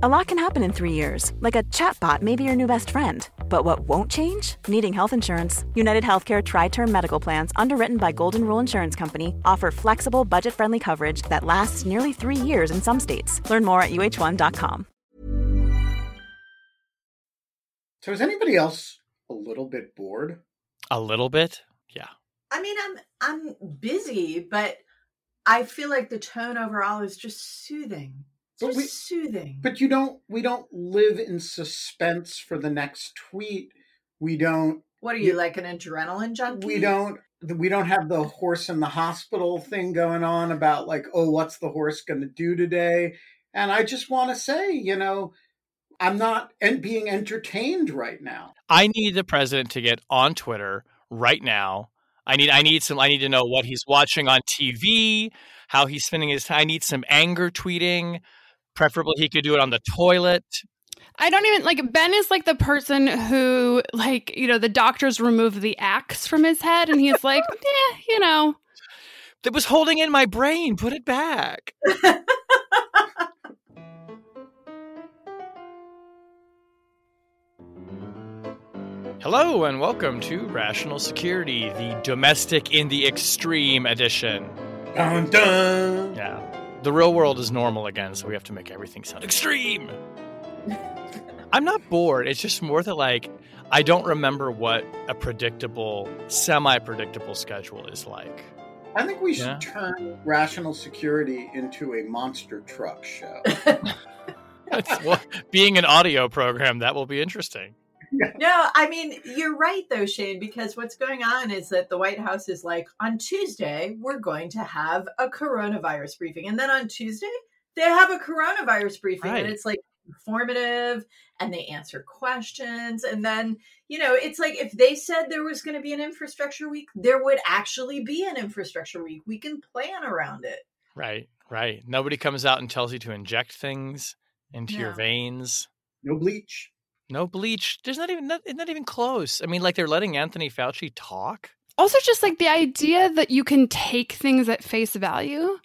A lot can happen in three years, like a chatbot may be your new best friend. But what won't change? Needing health insurance. United Healthcare Tri Term Medical Plans, underwritten by Golden Rule Insurance Company, offer flexible, budget friendly coverage that lasts nearly three years in some states. Learn more at uhone.com. So, is anybody else a little bit bored? A little bit? Yeah. I mean, I'm I'm busy, but I feel like the tone overall is just soothing. It's But we- soothing. But you don't, we don't live in suspense for the next tweet. We don't, what are you like an adrenaline junkie? we don't, we don't have the horse in the hospital thing going on about like, oh, what's the horse going to do today? And I just want to say, you know, I'm not en- being entertained right now. I need the president to get on Twitter right now. I need I need some I need to know what he's watching on TV, how he's spending his time. I need some anger tweeting. Preferably he could do it on the toilet. I don't even like Ben is like the person who like, you know, the doctors remove the axe from his head and he's like, yeah, you know. That was holding in my brain. Put it back. Hello and welcome to Rational Security, the domestic in the extreme edition. Dun, dun. Yeah. The real world is normal again, so we have to make everything sound extreme. I'm not bored. It's just more that like I don't remember what a predictable, semi-predictable schedule is like. I think we should Yeah. turn rational security into a monster truck show. Well, being an audio program, that will be interesting. No, I mean, you're right though, Shane, because what's going on is that the White House is like, on Tuesday, we're going to have a coronavirus briefing. And then on Tuesday, they have a coronavirus briefing. Right. And it's like informative and they answer questions. And then, you know, it's like if they said there was going to be an infrastructure week, there would actually be an infrastructure week. We can plan around it. Right, right. Nobody comes out and tells you to inject things into your veins. No bleach. No bleach. There's not even not, it's not even close. I mean, like they're letting Anthony Fauci talk. Also just like the idea that you can take things at face value.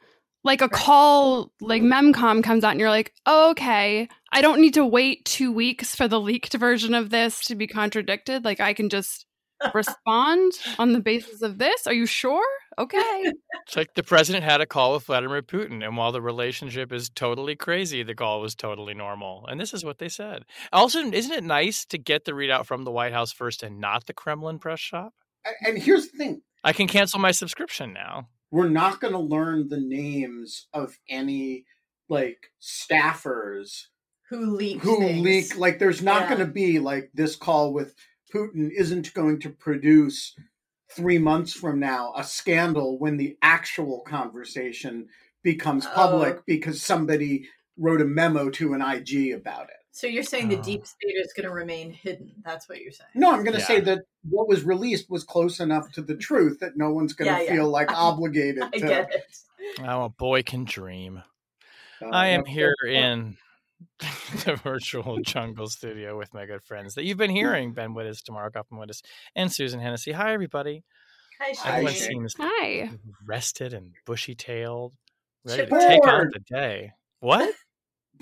Like a call like memcon comes out and you're like, oh, okay, I don't need to wait two weeks for the leaked version of this to be contradicted. Like I can just respond on the basis of this. Are you sure? Okay. It's like the president had a call with Vladimir Putin, and while the relationship is totally crazy, the call was totally normal. And this is what they said. Also, isn't it nice to get the readout from the White House first and not the Kremlin press shop? And here's the thing I can cancel my subscription now. we're not going to learn the names of any like staffers Who leak who things. leak like there's not Yeah. going to be like this call with putin isn't going to produce three months from now a scandal when the actual conversation becomes public Oh. because somebody wrote a memo to an ig about it So you're saying the Oh. deep state is going to remain hidden. That's what you're saying. no i'm going to Yeah. say that what was released was close enough to the truth that no one's going to Yeah, yeah. feel like obligated I to get it. Oh, a boy can dream. uh, I am here in the virtual jungle studio with my good friends that you've been hearing Ben Wittes, Tamara Cofman Wittes, and Susan Hennessy. Hi, everybody. Hi, Hi, Everyone Shane. seems Hi. rested and bushy tailed, ready to take on the day. What?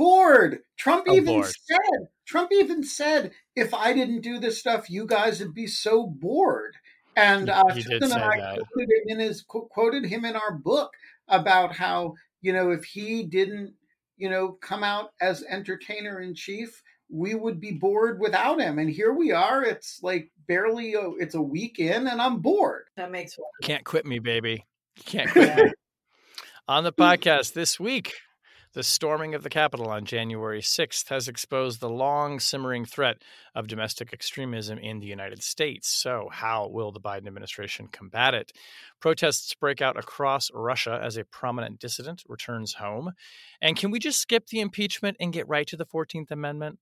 bored. Trump Oh, even bored. said, Trump even said, if I didn't do this stuff, you guys would be so bored. And uh, he did Susan and I that. quoted him in his quoted him in our book about how you know if he didn't you know come out as entertainer in chief, we would be bored without him. And here we are. It's like barely a, it's a week in, and I'm bored. That makes one. Can't quit me, baby. Can't quit me. On the hmm. podcast this week, the storming of the Capitol on January 6th has exposed the long simmering threat of domestic extremism in the United States. So, how will the Biden administration combat it? Protests break out across Russia as a prominent dissident returns home. And can we just skip the impeachment and get right to the 14th Amendment?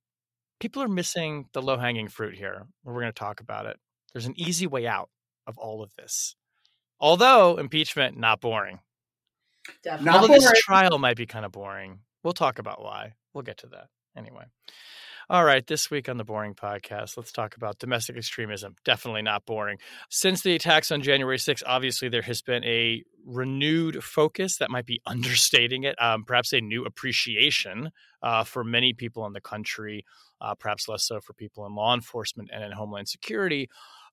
People are missing the low hanging fruit here. We're going to talk about it. There's an easy way out of all of this. Although impeachment, not boring. Definitely. Not Although this trial might be kind of boring. We'll talk about why. We'll get to that anyway. All right, this week on the Boring Podcast, let's talk about domestic extremism. Definitely not boring. Since the attacks on January 6th, obviously there has been a renewed focus that might be understating it, um, perhaps a new appreciation uh, for many people in the country, uh, perhaps less so for people in law enforcement and in homeland security,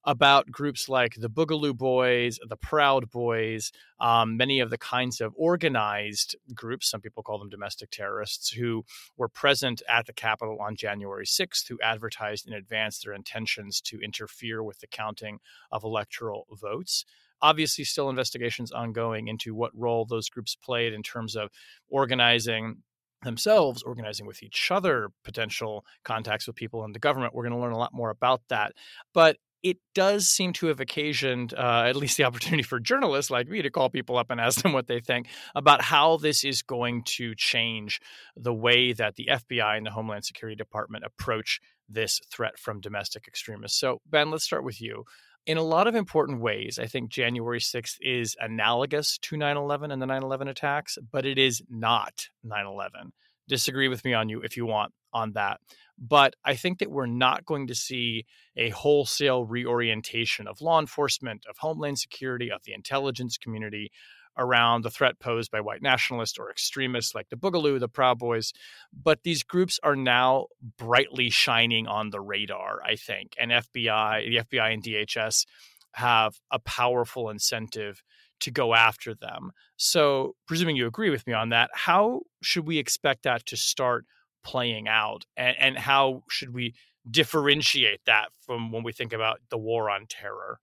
about groups like the Boogaloo Boys, the Proud Boys, um, many of the kinds of organized groups, some people call them domestic terrorists, who were present at the Capitol on January 6th, who advertised in advance their intentions to interfere with the counting of electoral votes. Obviously still investigations ongoing into what role those groups played in terms of organizing themselves organizing with each other potential contacts with people in the government. We're going to learn a lot more about that. But it does seem to have occasioned uh, at least the opportunity for journalists like me to call people up and ask them what they think about how this is going to change the way that the FBI and the Homeland Security Department approach this threat from domestic extremists. So, Ben, let's start with you. In a lot of important ways, I think January 6th is analogous to 9 11 and the 9 11 attacks, but it is not 9 11. Disagree with me on you if you want on that. But I think that we're not going to see a wholesale reorientation of law enforcement, of homeland security, of the intelligence community around the threat posed by white nationalists or extremists like the Boogaloo, the Proud Boys. But these groups are now brightly shining on the radar, I think. And FBI, the FBI and DHS have a powerful incentive to go after them. So, presuming you agree with me on that, how should we expect that to start playing out and, and how should we differentiate that from when we think about the war on terror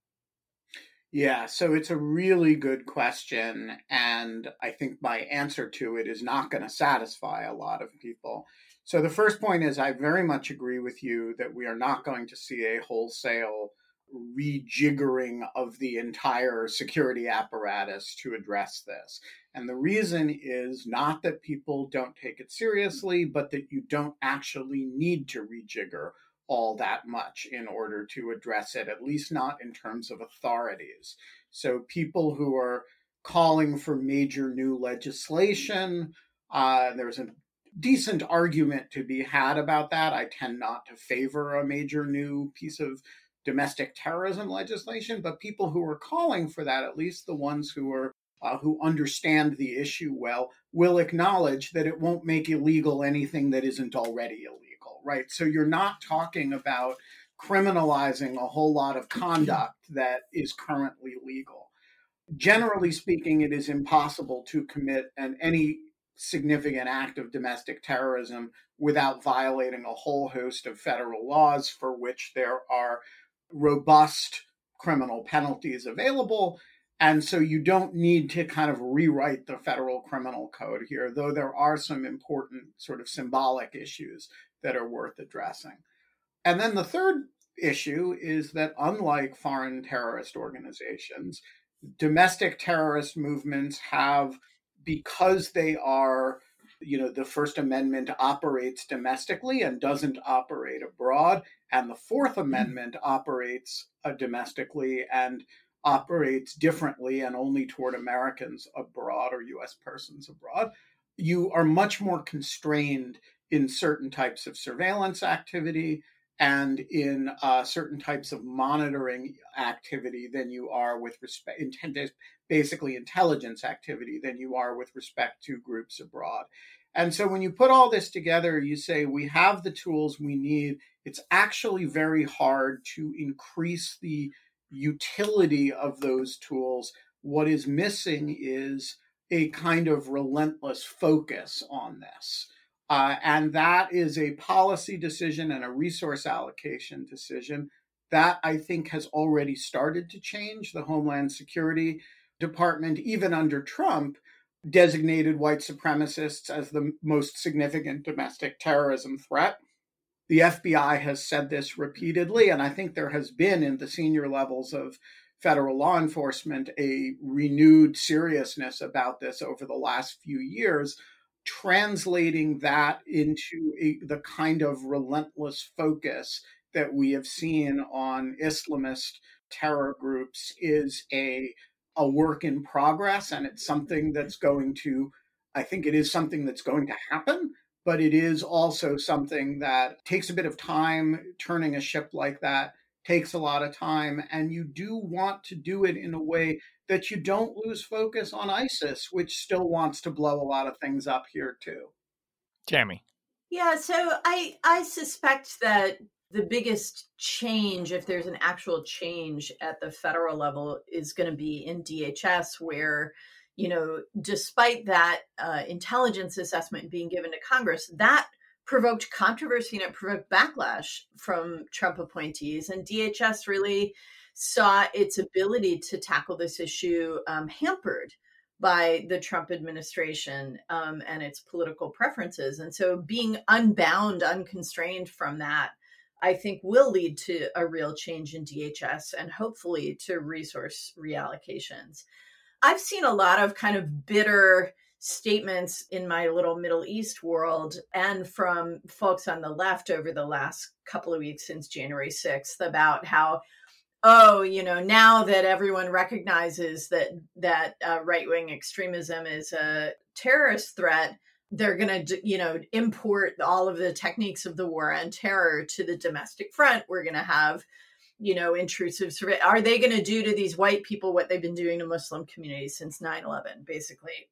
yeah, so it's a really good question. And I think my answer to it is not going to satisfy a lot of people. So the first point is I very much agree with you that we are not going to see a wholesale rejiggering of the entire security apparatus to address this. And the reason is not that people don't take it seriously, but that you don't actually need to rejigger all that much in order to address it, at least not in terms of authorities. So people who are calling for major new legislation, uh, there's a decent argument to be had about that. I tend not to favor a major new piece of domestic terrorism legislation, but people who are calling for that, at least the ones who are uh, who understand the issue well, will acknowledge that it won't make illegal anything that isn't already illegal, right? So you're not talking about criminalizing a whole lot of conduct that is currently legal. Generally speaking, it is impossible to commit an, any significant act of domestic terrorism without violating a whole host of federal laws for which there are robust criminal penalties available. And so you don't need to kind of rewrite the federal criminal code here, though there are some important sort of symbolic issues that are worth addressing. And then the third issue is that unlike foreign terrorist organizations, domestic terrorist movements have, because they are you know the first amendment operates domestically and doesn't operate abroad and the fourth amendment operates uh, domestically and operates differently and only toward americans abroad or us persons abroad. You are much more constrained in certain types of surveillance activity and in uh, certain types of monitoring activity than you are with respect intended basically intelligence activity than you are with respect to groups abroad and so when you put all this together, you say, we have the tools we need. It's actually very hard to increase the utility of those tools. What is missing is a kind of relentless focus on this. Uh, and that is a policy decision and a resource allocation decision that I think has already started to change. The Homeland Security Department, even under Trump, designated white supremacists as the most significant domestic terrorism threat. The FBI has said this repeatedly, and I think there has been in the senior levels of federal law enforcement a renewed seriousness about this over the last few years, translating that into a, the kind of relentless focus that we have seen on Islamist terror groups is a a work in progress and it's something that's going to i think it is something that's going to happen but it is also something that takes a bit of time. Turning a ship like that takes a lot of time, and you do want to do it in a way that you don't lose focus on ISIS, which still wants to blow a lot of things up here too. Tammy. Yeah, so I I suspect that the biggest change, if there's an actual change at the federal level, is going to be in DHS, where you know, despite that uh, intelligence assessment being given to Congress, that provoked controversy and it provoked backlash from Trump appointees, and DHS really saw its ability to tackle this issue um, hampered by the Trump administration um, and its political preferences. And so being unbound, unconstrained from that, I think will lead to a real change in DHS and hopefully to resource reallocations. I've seen a lot of kind of bitter statements in my little Middle East world and from folks on the left over the last couple of weeks since January 6th about how oh you know now that everyone recognizes that that uh, right-wing extremism is a terrorist threat they're going to you know import all of the techniques of the war on terror to the domestic front. We're going to have you know intrusive surveillance are they going to do to these white people what they've been doing to muslim communities since 9-11 basically.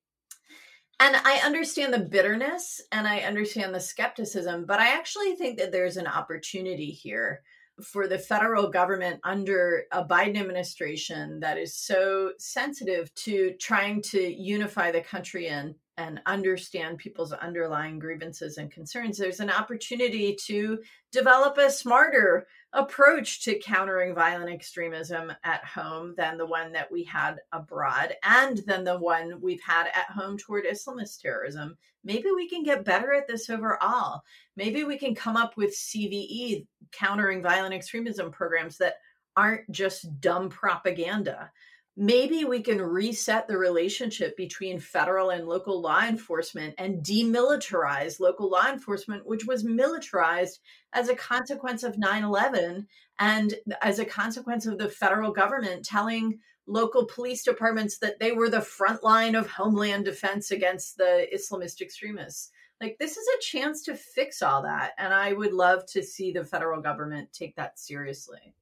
And i understand the bitterness and i understand the skepticism but i actually think that there's an opportunity here for the federal government under a Biden administration that is so sensitive to trying to unify the country and and understand people's underlying grievances and concerns there's an opportunity to develop a smarter approach to countering violent extremism at home than the one that we had abroad and than the one we've had at home toward Islamist terrorism. Maybe we can get better at this overall. Maybe we can come up with CVE, countering violent extremism programs that aren't just dumb propaganda maybe we can reset the relationship between federal and local law enforcement and demilitarize local law enforcement, which was militarized as a consequence of 9 11 and as a consequence of the federal government telling local police departments that they were the front line of homeland defense against the Islamist extremists. Like, this is a chance to fix all that. And I would love to see the federal government take that seriously.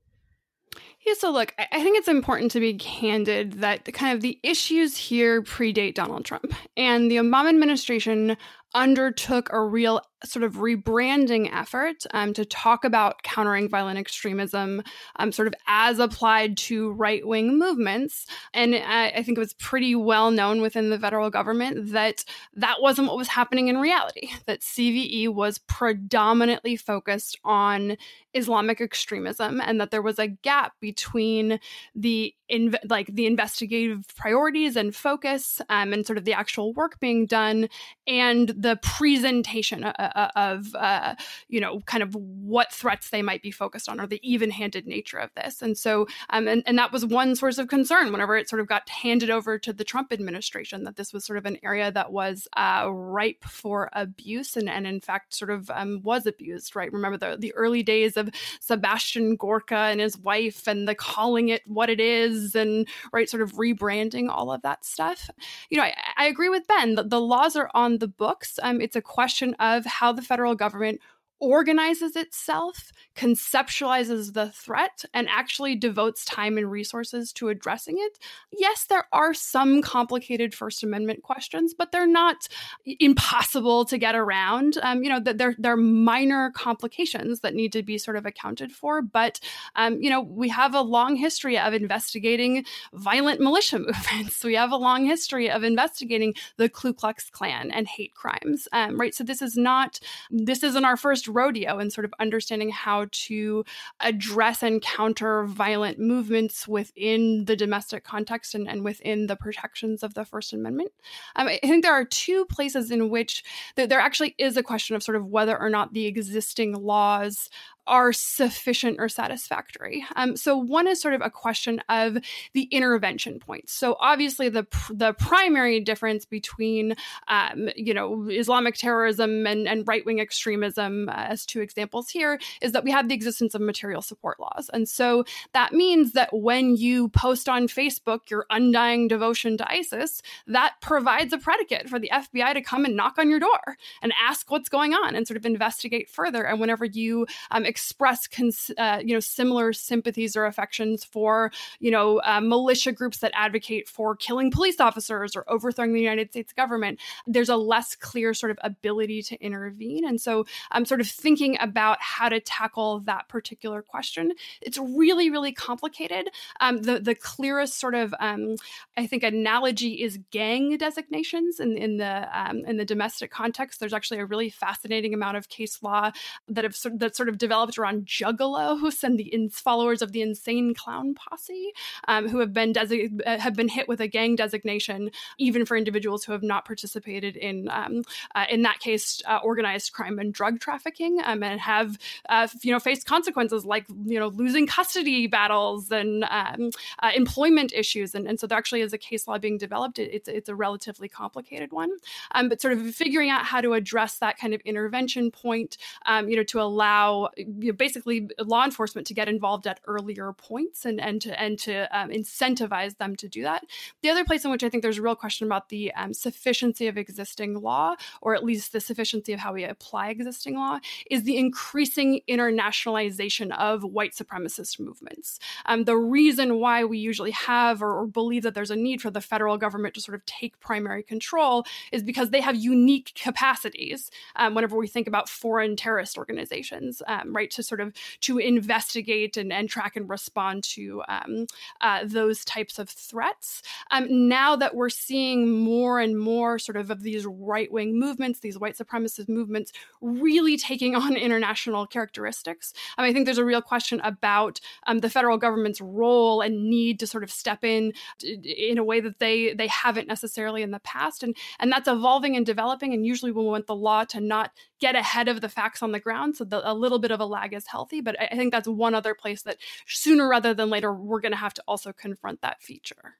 Yeah, so look, I think it's important to be candid that kind of the issues here predate Donald Trump. And the Obama administration undertook a real sort of rebranding effort um, to talk about countering violent extremism, um, sort of as applied to right wing movements. And I, I, think it was pretty well known within the federal government that that wasn't what was happening in reality, that CVE was predominantly focused on Islamic extremism and that there was a gap between the in, like the investigative priorities and focus um, and sort of the actual work being done and the presentation uh, uh, of uh, you know kind of what threats they might be focused on or the even-handed nature of this. And so um, and, and that was one source of concern whenever it sort of got handed over to the trump administration that this was sort of an area that was uh, ripe for abuse and, and in fact sort of um, was abused right? Remember the, the early days of sebastian gorka and his wife and the calling it what it is and right sort of rebranding all of that stuff. You know i, I agree with ben the, the laws are on the books. Um, it's a question of how the federal government organizes itself, conceptualizes the threat, and actually devotes time and resources to addressing it. Yes, there are some complicated First Amendment questions, but they're not impossible to get around. Um, you know, they're, they're minor complications that need to be sort of accounted for. But, um, you know, we have a long history of investigating violent militia movements. We have a long history of investigating the Ku Klux Klan and hate crimes, um, right? So this is not, this isn't our first rodeo and sort of understanding how to address and counter violent movements within the domestic context and, and within the protections of the First Amendment. Um, I think there are two places in which th- there actually is a question of sort of whether or not the existing laws are sufficient or satisfactory. Um, so one is sort of a question of the intervention points. So obviously the the primary difference between um, you know Islamic terrorism and, and right wing extremism, uh, as two examples here, is that we have the existence of material support laws, and so that means that when you post on Facebook your undying devotion to ISIS, that provides a predicate for the FBI to come and knock on your door and ask what's going on and sort of investigate further. And whenever you um, express cons- uh, you know similar sympathies or affections for you know uh, militia groups that advocate for killing police officers or overthrowing the United States government, there's a less clear sort of ability to intervene. And so I'm sort of thinking about how to tackle that particular question. It's really, really complicated. Um, the the clearest sort of um, I think analogy is gang designations in in the um, in the domestic context. There's actually a really fascinating amount of case law that have that sort of developed around juggalos and the in- followers of the insane clown posse um, who have been desi- uh, have been hit with a gang designation, even for individuals who have not participated in um, uh, in that case uh, organized crime and drug trafficking um, and have uh, you know faced consequences like you know losing custody battles and um, uh, employment issues. And, and so there actually is a case law being developed. It, it's it's a relatively complicated one. Um, but sort of figuring out how to address that kind of intervention point um, you know to allow you know, basically law enforcement to get involved at earlier points and and to and to um, incentivize them to do that the other place in which I think there's a real question about the um, sufficiency of existing law, or at least the sufficiency of how we apply existing law, is the increasing internationalization of white supremacist movements. Um, the reason why we usually have or, or believe that there's a need for the federal government to sort of take primary control is because they have unique capacities. Um, whenever we think about foreign terrorist organizations, um, right, to sort of to investigate and, and track and respond to um, uh, those types of threats. Um, now that we're seeing more and more sort of of these right wing movements, these white supremacist movements, really taking on international characteristics, um, I think there's a real question about um, the federal government's role and need to sort of step in in a way that they they haven't necessarily in the past, and and that's evolving and developing. And usually, we want the law to not get ahead of the facts on the ground, so the, a little bit of a lag is healthy. But I, I think that's one other place that sooner rather than later we're going to have to also confront that feature.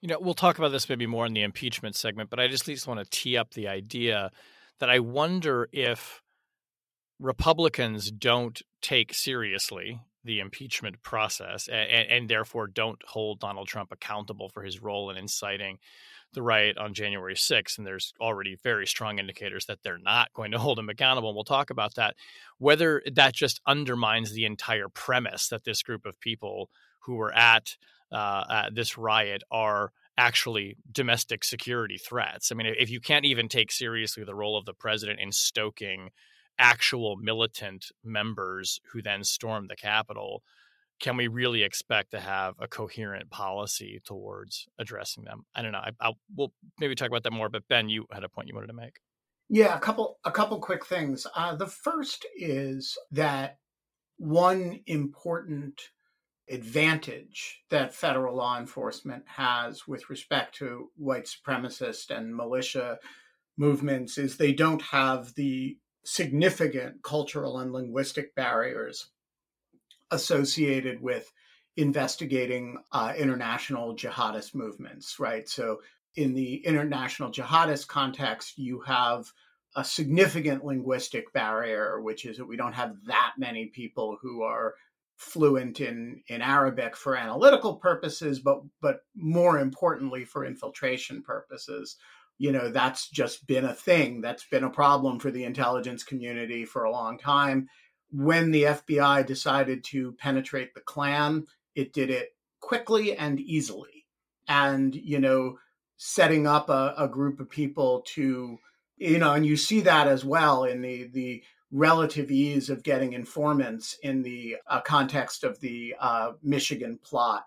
You know, we'll talk about this maybe more in the impeachment segment, but I just at least want to tee up the idea that I wonder if Republicans don't take seriously the impeachment process and, and, therefore don't hold Donald Trump accountable for his role in inciting the riot on January 6th. And there's already very strong indicators that they're not going to hold him accountable. And we'll talk about that. Whether that just undermines the entire premise that this group of people who were at uh, at this riot are actually domestic security threats. I mean, if you can't even take seriously the role of the president in stoking actual militant members who then storm the Capitol, can we really expect to have a coherent policy towards addressing them? I don't know. I, will we'll maybe talk about that more. But Ben, you had a point you wanted to make. Yeah, a couple a couple quick things. Uh, the first is that one important advantage that federal law enforcement has with respect to white supremacist and militia movements is they don't have the significant cultural and linguistic barriers associated with investigating uh, international jihadist movements, right? So, in the international jihadist context, you have a significant linguistic barrier, which is that we don't have that many people who are fluent in in Arabic for analytical purposes, but but more importantly for infiltration purposes. You know, that's just been a thing. That's been a problem for the intelligence community for a long time. When the FBI decided to penetrate the Klan, it did it quickly and easily. And, you know, setting up a, a group of people to, you know, and you see that as well in the the relative ease of getting informants in the uh, context of the uh, Michigan plot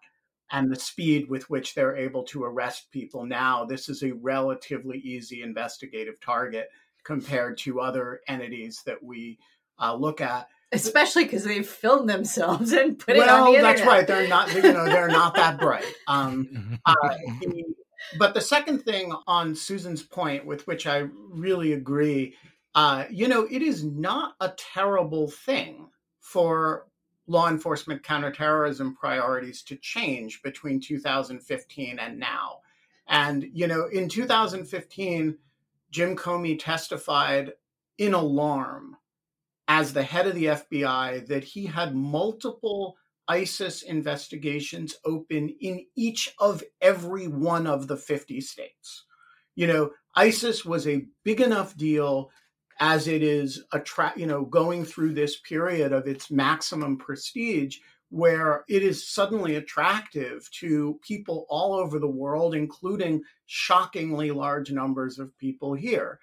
and the speed with which they're able to arrest people now. This is a relatively easy investigative target compared to other entities that we uh, look at. Especially because they've filmed themselves and put well, it on the world. Well, that's right. They're not, you know, they're not that bright. Um, uh, the, but the second thing on Susan's point, with which I really agree, uh, you know, it is not a terrible thing for law enforcement counterterrorism priorities to change between 2015 and now. And, you know, in 2015, Jim Comey testified in alarm as the head of the FBI that he had multiple ISIS investigations open in each of every one of the 50 states. You know, ISIS was a big enough deal as it is attract, you know, going through this period of its maximum prestige where it is suddenly attractive to people all over the world, including shockingly large numbers of people here.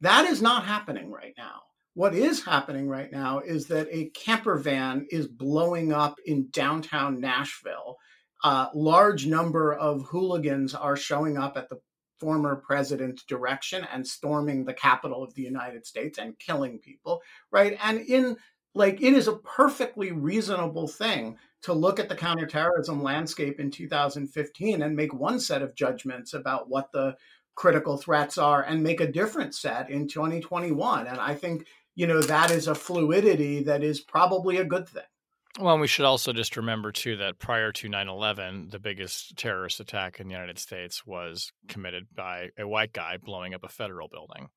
That is not happening right now. What is happening right now is that a camper van is blowing up in downtown Nashville. A large number of hooligans are showing up at the former president's direction and storming the capital of the United States and killing people, right? And in like it is a perfectly reasonable thing to look at the counterterrorism landscape in 2015 and make one set of judgments about what the critical threats are and make a different set in 2021 and i think you know that is a fluidity that is probably a good thing well, we should also just remember too that prior to 9/11, the biggest terrorist attack in the United States was committed by a white guy blowing up a federal building.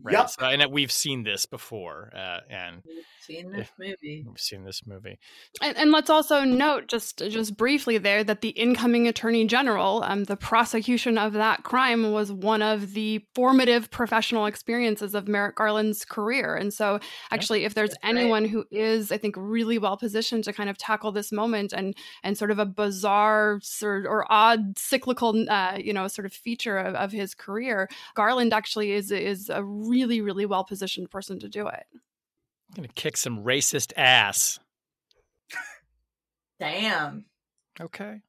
Right. Yep. So, and we've seen this before, uh, and we've seen this movie. We've seen this movie. And, and, let's also note, just just briefly there, that the incoming attorney general, um, the prosecution of that crime was one of the formative professional experiences of Merrick Garland's career. And so, actually, yep. if there's That's anyone right. who is, I think, really well positioned to kind of tackle this moment and and sort of a bizarre sort or odd cyclical, uh, you know, sort of feature of, of his career, Garland actually is is a really, really well positioned person to do it. I'm gonna kick some racist ass. Damn. Okay.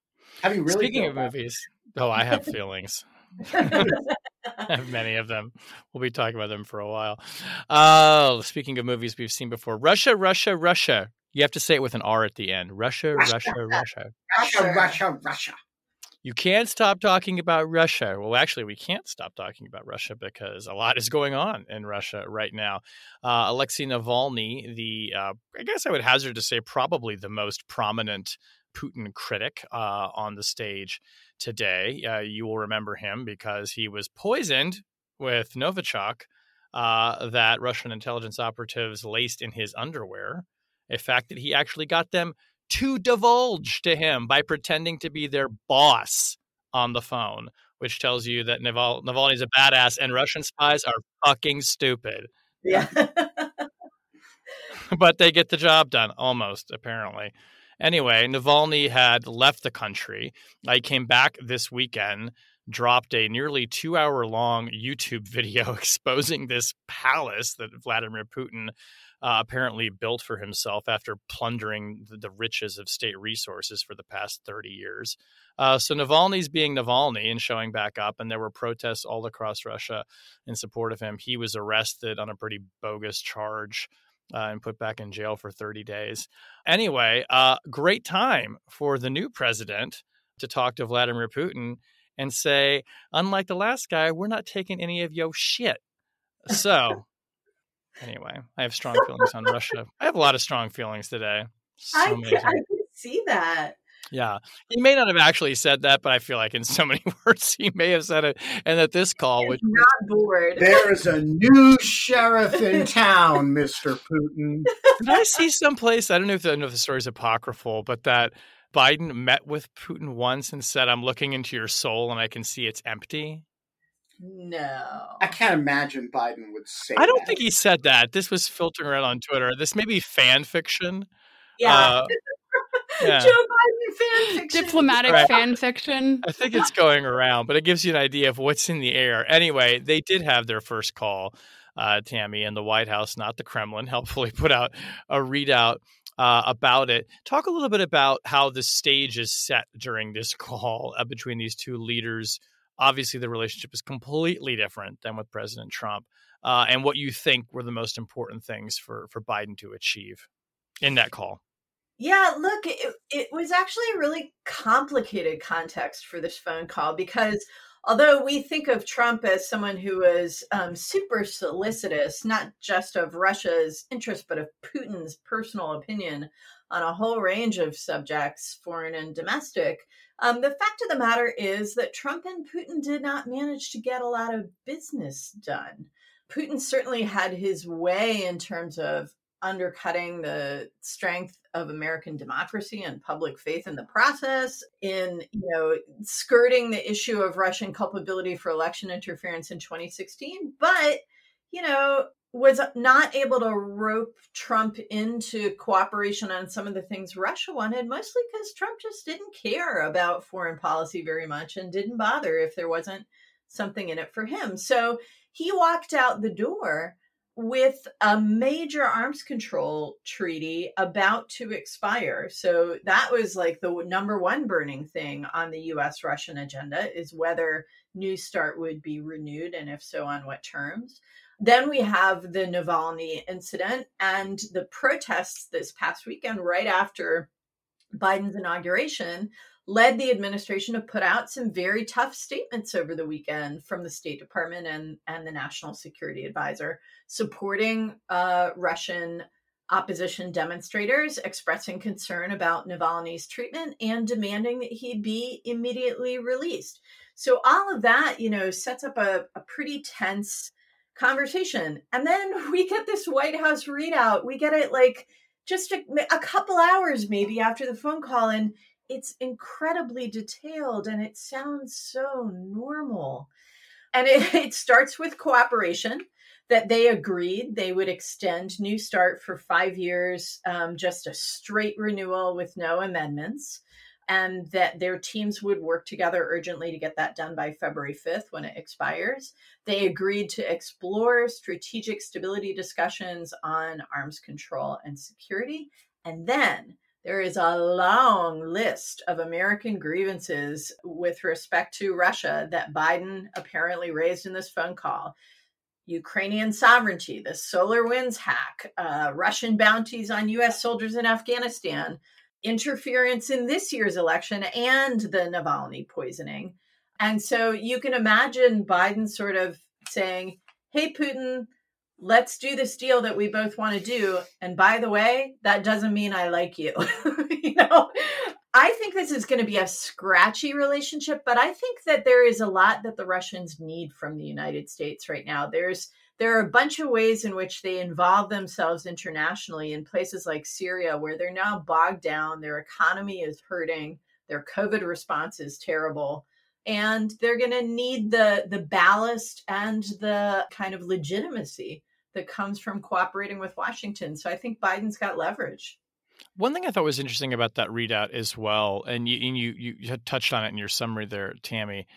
Have you really? Speaking of that? movies, oh, I have feelings. I have many of them. We'll be talking about them for a while. Oh, uh, speaking of movies we've seen before, Russia, Russia, Russia. You have to say it with an R at the end. Russia, Russia, Russia. Russia, Russia, Russia. Russia you can't stop talking about Russia. Well, actually, we can't stop talking about Russia because a lot is going on in Russia right now. Uh, Alexei Navalny, the uh, I guess I would hazard to say probably the most prominent Putin critic uh, on the stage today. Uh, you will remember him because he was poisoned with Novichok uh, that Russian intelligence operatives laced in his underwear. A fact that he actually got them to divulge to him by pretending to be their boss on the phone, which tells you that Naval- Navalny's a badass and Russian spies are fucking stupid. Yeah. but they get the job done almost, apparently. Anyway, Navalny had left the country. I came back this weekend, dropped a nearly two hour long YouTube video exposing this palace that Vladimir Putin uh, apparently built for himself after plundering the, the, riches of state resources for the past 30 years. Uh, so Navalny's being Navalny and showing back up, and there were protests all across Russia in support of him. He was arrested on a pretty bogus charge. Uh, and put back in jail for 30 days. Anyway, uh, great time for the new president to talk to Vladimir Putin and say, unlike the last guy, we're not taking any of your shit. So Anyway, I have strong feelings on Russia. I have a lot of strong feelings today. So I, can, I can see that. Yeah. He may not have actually said that, but I feel like in so many words he may have said it. And that this call would not bored. There is a new sheriff in town, Mr. Putin. Did I see someplace? I don't know if the, I know if the story is apocryphal, but that Biden met with Putin once and said, I'm looking into your soul and I can see it's empty. No. I can't imagine Biden would say I don't that. think he said that. This was filtering around on Twitter. This may be fan fiction. Yeah. Uh, yeah. Joe Biden fan fiction. Diplomatic right. fan fiction. I think it's going around, but it gives you an idea of what's in the air. Anyway, they did have their first call, uh, Tammy, and the White House, not the Kremlin, helpfully put out a readout uh, about it. Talk a little bit about how the stage is set during this call uh, between these two leaders Obviously, the relationship is completely different than with President Trump, uh, and what you think were the most important things for for Biden to achieve in that call. Yeah, look, it, it was actually a really complicated context for this phone call because although we think of Trump as someone who was um, super solicitous, not just of Russia's interest, but of Putin's personal opinion on a whole range of subjects, foreign and domestic. Um, the fact of the matter is that Trump and Putin did not manage to get a lot of business done. Putin certainly had his way in terms of undercutting the strength of American democracy and public faith in the process, in you know skirting the issue of Russian culpability for election interference in 2016, but you know was not able to rope Trump into cooperation on some of the things Russia wanted, mostly because Trump just didn't care about foreign policy very much and didn't bother if there wasn't something in it for him. So he walked out the door with a major arms control treaty about to expire. So that was like the number one burning thing on the US Russian agenda is whether New START would be renewed and if so on what terms. Then we have the Navalny incident and the protests this past weekend right after Biden's inauguration led the administration to put out some very tough statements over the weekend from the State Department and, and the National Security Advisor supporting uh, Russian opposition demonstrators, expressing concern about Navalny's treatment and demanding that he be immediately released. So all of that, you know, sets up a, a pretty tense conversation. And then we get this White House readout. We get it like just a, a couple hours maybe after the phone call and it's incredibly detailed and it sounds so normal. And it, it starts with cooperation that they agreed they would extend New START for five years, um, just a straight renewal with no amendments, and that their teams would work together urgently to get that done by February 5th when it expires. They agreed to explore strategic stability discussions on arms control and security. And then there is a long list of American grievances with respect to Russia that Biden apparently raised in this phone call. Ukrainian sovereignty, the SolarWinds hack, uh, Russian bounties on US soldiers in Afghanistan, interference in this year's election, and the Navalny poisoning. And so you can imagine Biden sort of saying, Hey, Putin, let's do this deal that we both want to do. And by the way, that doesn't mean I like you. you know, I think this is going to be a scratchy relationship, but I think that there is a lot that the Russians need from the United States right now. There's there are a bunch of ways in which they involve themselves internationally in places like Syria where they're now bogged down, their economy is hurting, their COVID response is terrible and they're going to need the the ballast and the kind of legitimacy that comes from cooperating with Washington. So I think Biden's got leverage. One thing I thought was interesting about that readout as well, and you and you you touched on it in your summary there, Tammy,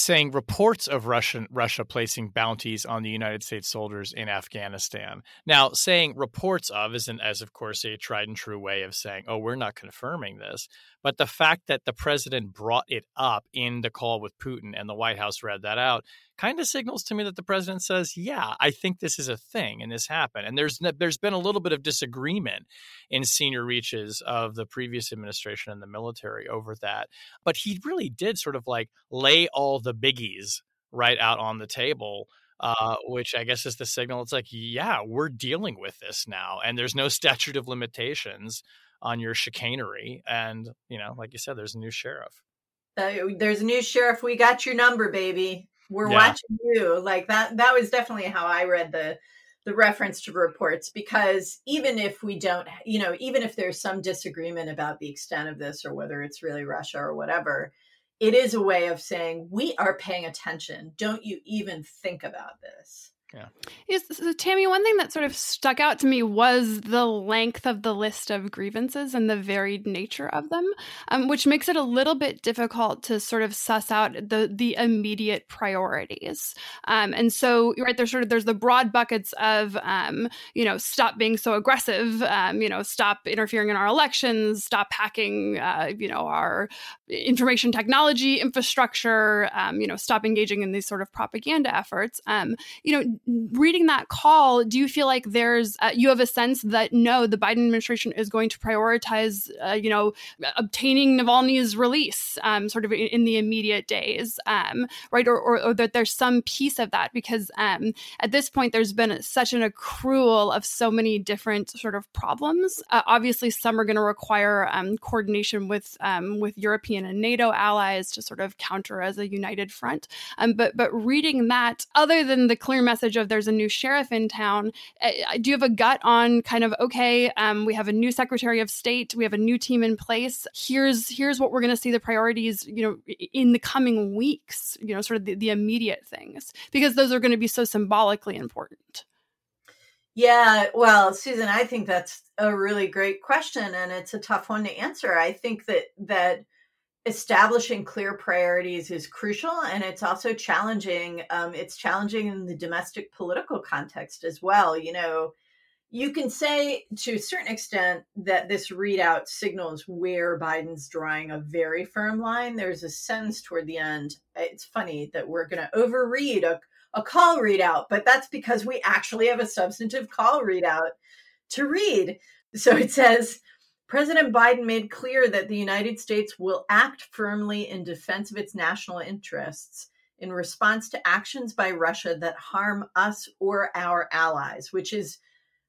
saying reports of Russian Russia placing bounties on the United States soldiers in Afghanistan. Now, saying reports of isn't as of course a tried and true way of saying, "Oh, we're not confirming this." But the fact that the president brought it up in the call with Putin and the White House read that out kind of signals to me that the president says, "Yeah, I think this is a thing and this happened." And there's there's been a little bit of disagreement in senior reaches of the previous administration and the military over that, but he really did sort of like lay all the biggies right out on the table. Uh, which I guess is the signal. It's like, yeah, we're dealing with this now, and there's no statute of limitations on your chicanery. And, you know, like you said, there's a new sheriff. Uh, there's a new sheriff. We got your number, baby. We're yeah. watching you. Like that, that was definitely how I read the, the reference to reports because even if we don't, you know, even if there's some disagreement about the extent of this or whether it's really Russia or whatever, it is a way of saying we are paying attention. Don't you even think about this? Yeah. So Tammy, one thing that sort of stuck out to me was the length of the list of grievances and the varied nature of them, um, which makes it a little bit difficult to sort of suss out the the immediate priorities. Um, and so, right there's sort of there's the broad buckets of, um, you know, stop being so aggressive, um, you know, stop interfering in our elections, stop hacking, uh, you know, our information technology infrastructure, um, you know, stop engaging in these sort of propaganda efforts. Um, you know reading that call, do you feel like there's uh, you have a sense that no, the Biden administration is going to prioritize, uh, you know, obtaining Navalny's release, um, sort of in, in, the immediate days, um, right? Or, or, or, that there's some piece of that because um, at this point there's been such an accrual of so many different sort of problems. Uh, obviously, some are going to require um, coordination with um, with European and NATO allies to sort of counter as a united front. Um, but but reading that, other than the clear message of there's a new sheriff in town, uh, do you have a gut on kind of okay, um, we have a new Secretary of State, we have a new team in place. Here's here's what we're going to see the priorities, you know, in the coming weeks. You know, sort of the, the immediate things because those are going to be so symbolically important. Yeah, well, Susan, I think that's a really great question and it's a tough one to answer. I think that that establishing clear priorities is crucial and it's also challenging um, it's challenging in the domestic political context as well you know? You can say to a certain extent that this readout signals where biden's drawing a very firm line. There's a sense toward the end it's funny that we're going to overread a, a call readout but that's because we actually have a substantive call readout to read. So it says President Biden made clear that the United States will act firmly in defense of its national interests in response to actions by Russia that harm us or our allies, which is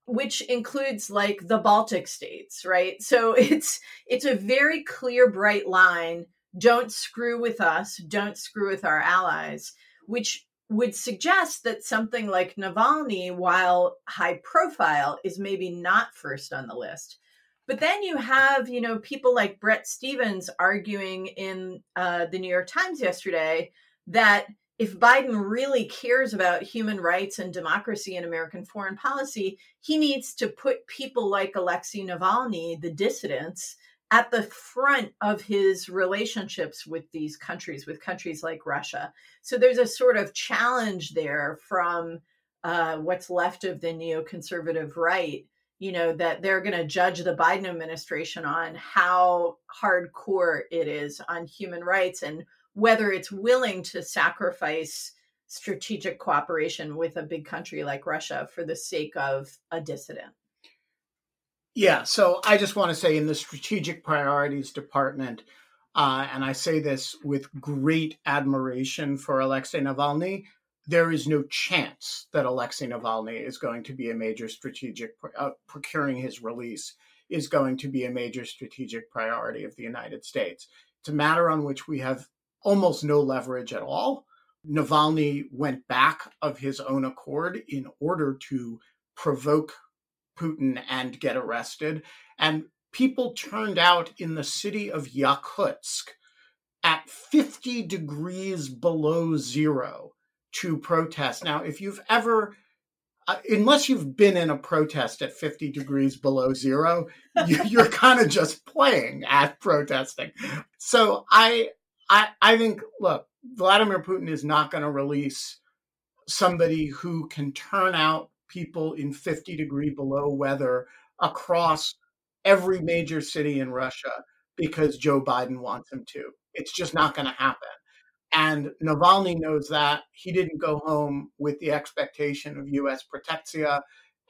which includes like the Baltic states, right? So it's it's a very clear bright line, don't screw with us, don't screw with our allies, which would suggest that something like Navalny, while high profile, is maybe not first on the list. But then you have, you know, people like Bret Stephens arguing in uh, the New York Times yesterday that if Biden really cares about human rights and democracy in American foreign policy, he needs to put people like Alexei Navalny, the dissidents, at the front of his relationships with these countries, with countries like Russia. So there's a sort of challenge there from uh, what's left of the neoconservative right you know that they're going to judge the biden administration on how hardcore it is on human rights and whether it's willing to sacrifice strategic cooperation with a big country like russia for the sake of a dissident. Yeah so i just want to say in the strategic priorities department uh, and i say this with great admiration for alexei navalny there is no chance that Alexei Navalny is going to be a major strategic, uh, procuring his release is going to be a major strategic priority of the United States. It's a matter on which we have almost no leverage at all. Navalny went back of his own accord in order to provoke Putin and get arrested. And people turned out in the city of Yakutsk at 50 degrees below zero to protest. Now, if you've ever uh, unless you've been in a protest at 50 degrees below zero, you, are kind of just playing at protesting. So I, I, I think, look, Vladimir Putin is not going to release somebody who can turn out people in 50 degree below weather across every major city in Russia because Joe Biden wants him to. It's just not going to happen. And Navalny knows that. He didn't go home with the expectation of US protectia.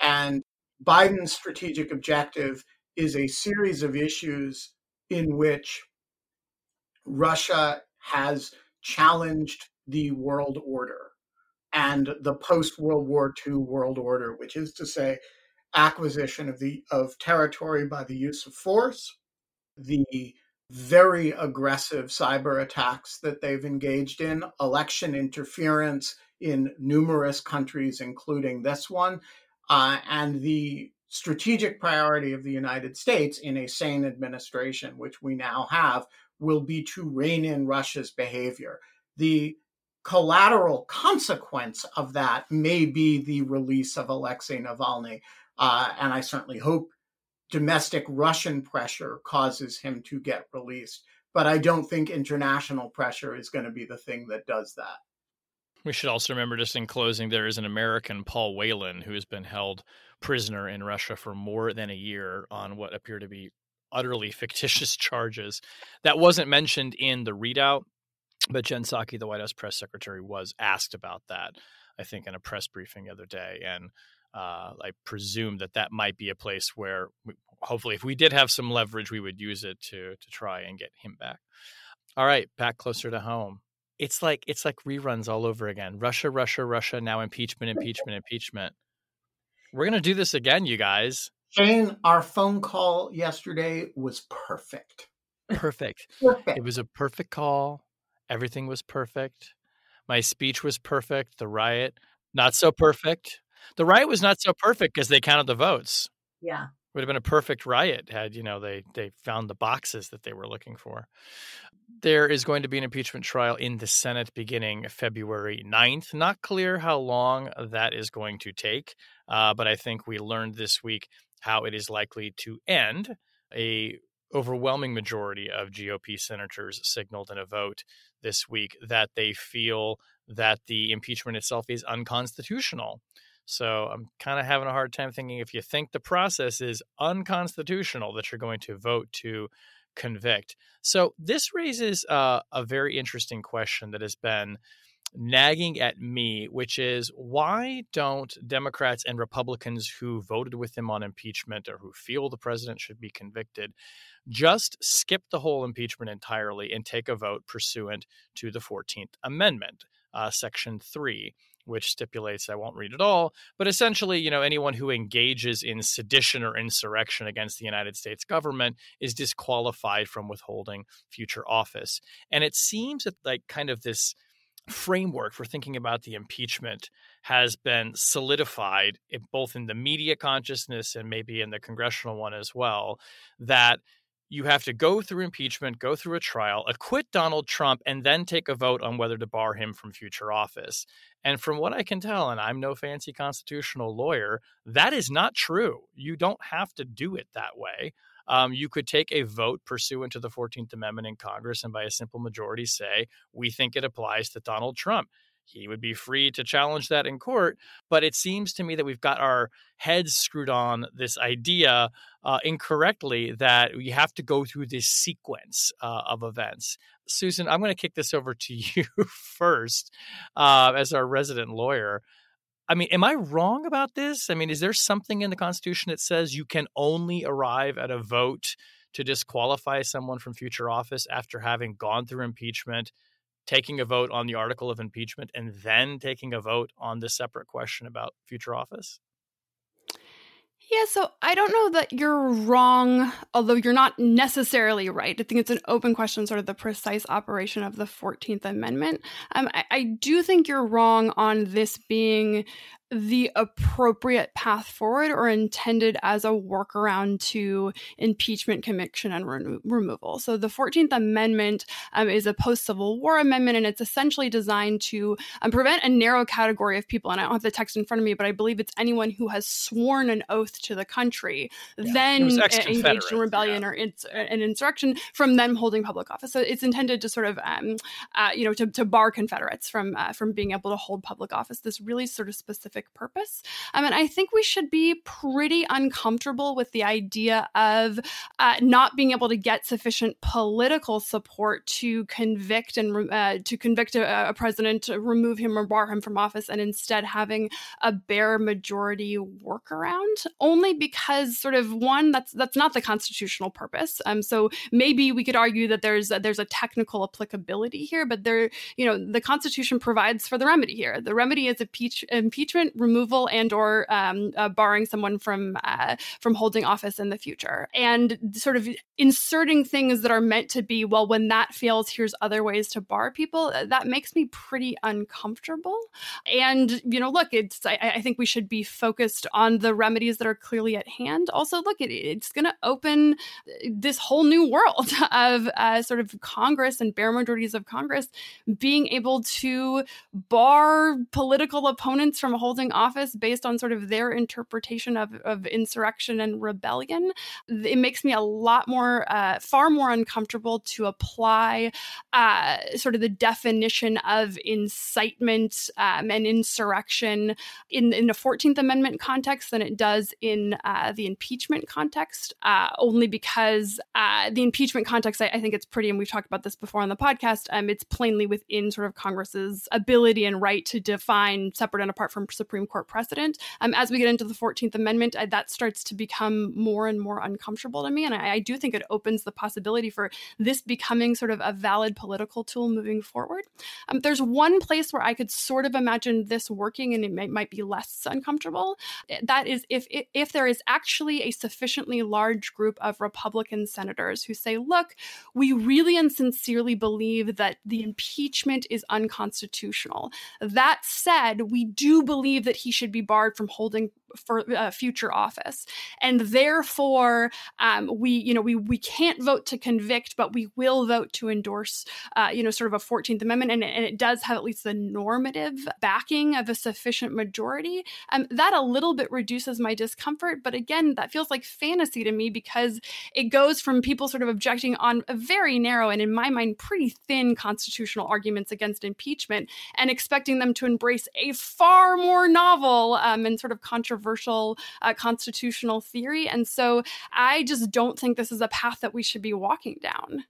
And Biden's strategic objective is a series of issues in which Russia has challenged the world order and the post World War II world order, which is to say, acquisition of the of territory by the use of force, the very aggressive cyber attacks that they've engaged in, election interference in numerous countries, including this one, uh, and the strategic priority of the United States in a sane administration, which we now have, will be to rein in Russia's behavior. The collateral consequence of that may be the release of Alexei Navalny. Uh, and I certainly hope domestic Russian pressure causes him to get released. But I don't think international pressure is going to be the thing that does that. We should also remember, just in closing, there is an American, Paul Whelan, who has been held prisoner in Russia for more than a year on what appear to be utterly fictitious charges. That wasn't mentioned in the readout, but Jen Psaki, the White House press secretary, was asked about that I think, in a press briefing the other day. And uh, I presume that that might be a place where, we, hopefully, if we did have some leverage, we would use it to to try and get him back. All right, back closer to home. It's like it's like reruns all over again. Russia, Russia, Russia. Now impeachment, impeachment, impeachment. We're gonna do this again, you guys. Shane, our phone call yesterday was perfect. Perfect. Perfect. It was a perfect call. Everything was perfect. My speech was perfect. The riot, not so perfect. The riot was not so perfect because they counted the votes. Yeah. Would have been a perfect riot had you know they they found the boxes that they were looking for. There is going to be an impeachment trial in the Senate beginning February 9th. Not clear how long that is going to take, uh, but I think we learned this week how it is likely to end. A overwhelming majority of GOP senators signaled in a vote this week that they feel that the impeachment itself is unconstitutional. So I'm kind of having a hard time thinking if you think the process is unconstitutional that you're going to vote to convict. So this raises uh, a very interesting question that has been nagging at me, which is why don't Democrats and Republicans who voted with him on impeachment or who feel the president should be convicted just skip the whole impeachment entirely and take a vote pursuant to the 14th Amendment, uh, Section 3? Which stipulates I won't read it all, but essentially, you know, anyone who engages in sedition or insurrection against the United States government is disqualified from withholding future office. And it seems that like kind of this framework for thinking about the impeachment has been solidified in, both in the media consciousness and maybe in the congressional one as well that you have to go through impeachment, go through a trial, acquit Donald Trump, and then take a vote on whether to bar him from future office. And from what I can tell, and I'm no fancy constitutional lawyer, that is not true. You don't have to do it that way. Um, you could take a vote pursuant to the 14th Amendment in Congress and by a simple majority say, we think it applies to Donald Trump he would be free to challenge that in court. But it seems to me that we've got our heads screwed on this idea uh, incorrectly that we have to go through this sequence uh, of events. Susan, I'm going to kick this over to you first uh, as our resident lawyer. I mean, am I wrong about this? I mean, is there something in the Constitution that says you can only arrive at a vote to disqualify someone from future office after having gone through impeachment? Taking a vote on the article of impeachment and then taking a vote on this separate question about future office? Yeah, so I don't know that you're wrong, although you're not necessarily right. I think it's an open question, sort of the precise operation of the 14th Amendment. Um, I, I do think you're wrong on this being the appropriate path forward or intended as a workaround to impeachment, conviction, and re- removal. So the 14th Amendment um, is a post Civil War amendment, and it's essentially designed to um, prevent a narrow category of people. And I don't have the text in front of me, but I believe it's anyone who has sworn an oath to the country, yeah. then engaged in rebellion yeah. or in, an insurrection, from them holding public office. So it's intended to sort of, um, uh, you know, to, to bar Confederates from uh, from being able to hold public office. This really sort of specific specific purpose. Um, and I think we should be pretty uncomfortable with the idea of uh, not being able to get sufficient political support to convict and uh, to convict a, a president, to remove him or bar him from office, and instead having a bare majority workaround. Only because, sort of, one that's that's not the constitutional purpose. Um, so maybe we could argue that there's a, there's a technical applicability here, but there, you know, the Constitution provides for the remedy here. The remedy is impeach, impeachment removal and or um, uh, barring someone from uh, from holding office in the future, and sort of inserting things that are meant to be well. When that fails, here's other ways to bar people. Uh, that makes me pretty uncomfortable. And you know, look, it's I, I think we should be focused on the remedies that are clearly at hand. Also, look, it, it's going to open this whole new world of uh, sort of Congress and bare majorities of Congress being able to bar political opponents from holding holding office based on sort of their interpretation of, of insurrection and rebellion. It makes me a lot more, uh, far more uncomfortable to apply uh, sort of the definition of incitement um, and insurrection in, in the 14th Amendment context than it does in uh, the impeachment context, uh, only because uh, the impeachment context, I, I, think it's pretty, and we've talked about this before on the podcast, um, it's plainly within sort of Congress's ability and right to define separate and apart from Supreme Court precedent. Um, as we get into the 14th Amendment, uh, that starts to become more and more uncomfortable to me. And I, I do think it opens the possibility for this becoming sort of a valid political tool moving forward. Um, there's one place where I could sort of imagine this working and it might, might be less uncomfortable. That is if, if there is actually a sufficiently large group of Republican senators who say, look, we really and sincerely believe that the impeachment is unconstitutional. That said, we do believe that he should be barred from holding for uh, future office. And therefore um, we you know we we can't vote to convict but we will vote to endorse uh, you know sort of a 14th amendment and, and, it does have at least the normative backing of a sufficient majority. Um, that a little bit reduces my discomfort but again that feels like fantasy to me because it goes from people sort of objecting on a very narrow and in my mind pretty thin constitutional arguments against impeachment and expecting them to embrace a far more novel um, and sort of controversial controversial uh, constitutional theory. And so I just don't think this is a path that we should be walking down.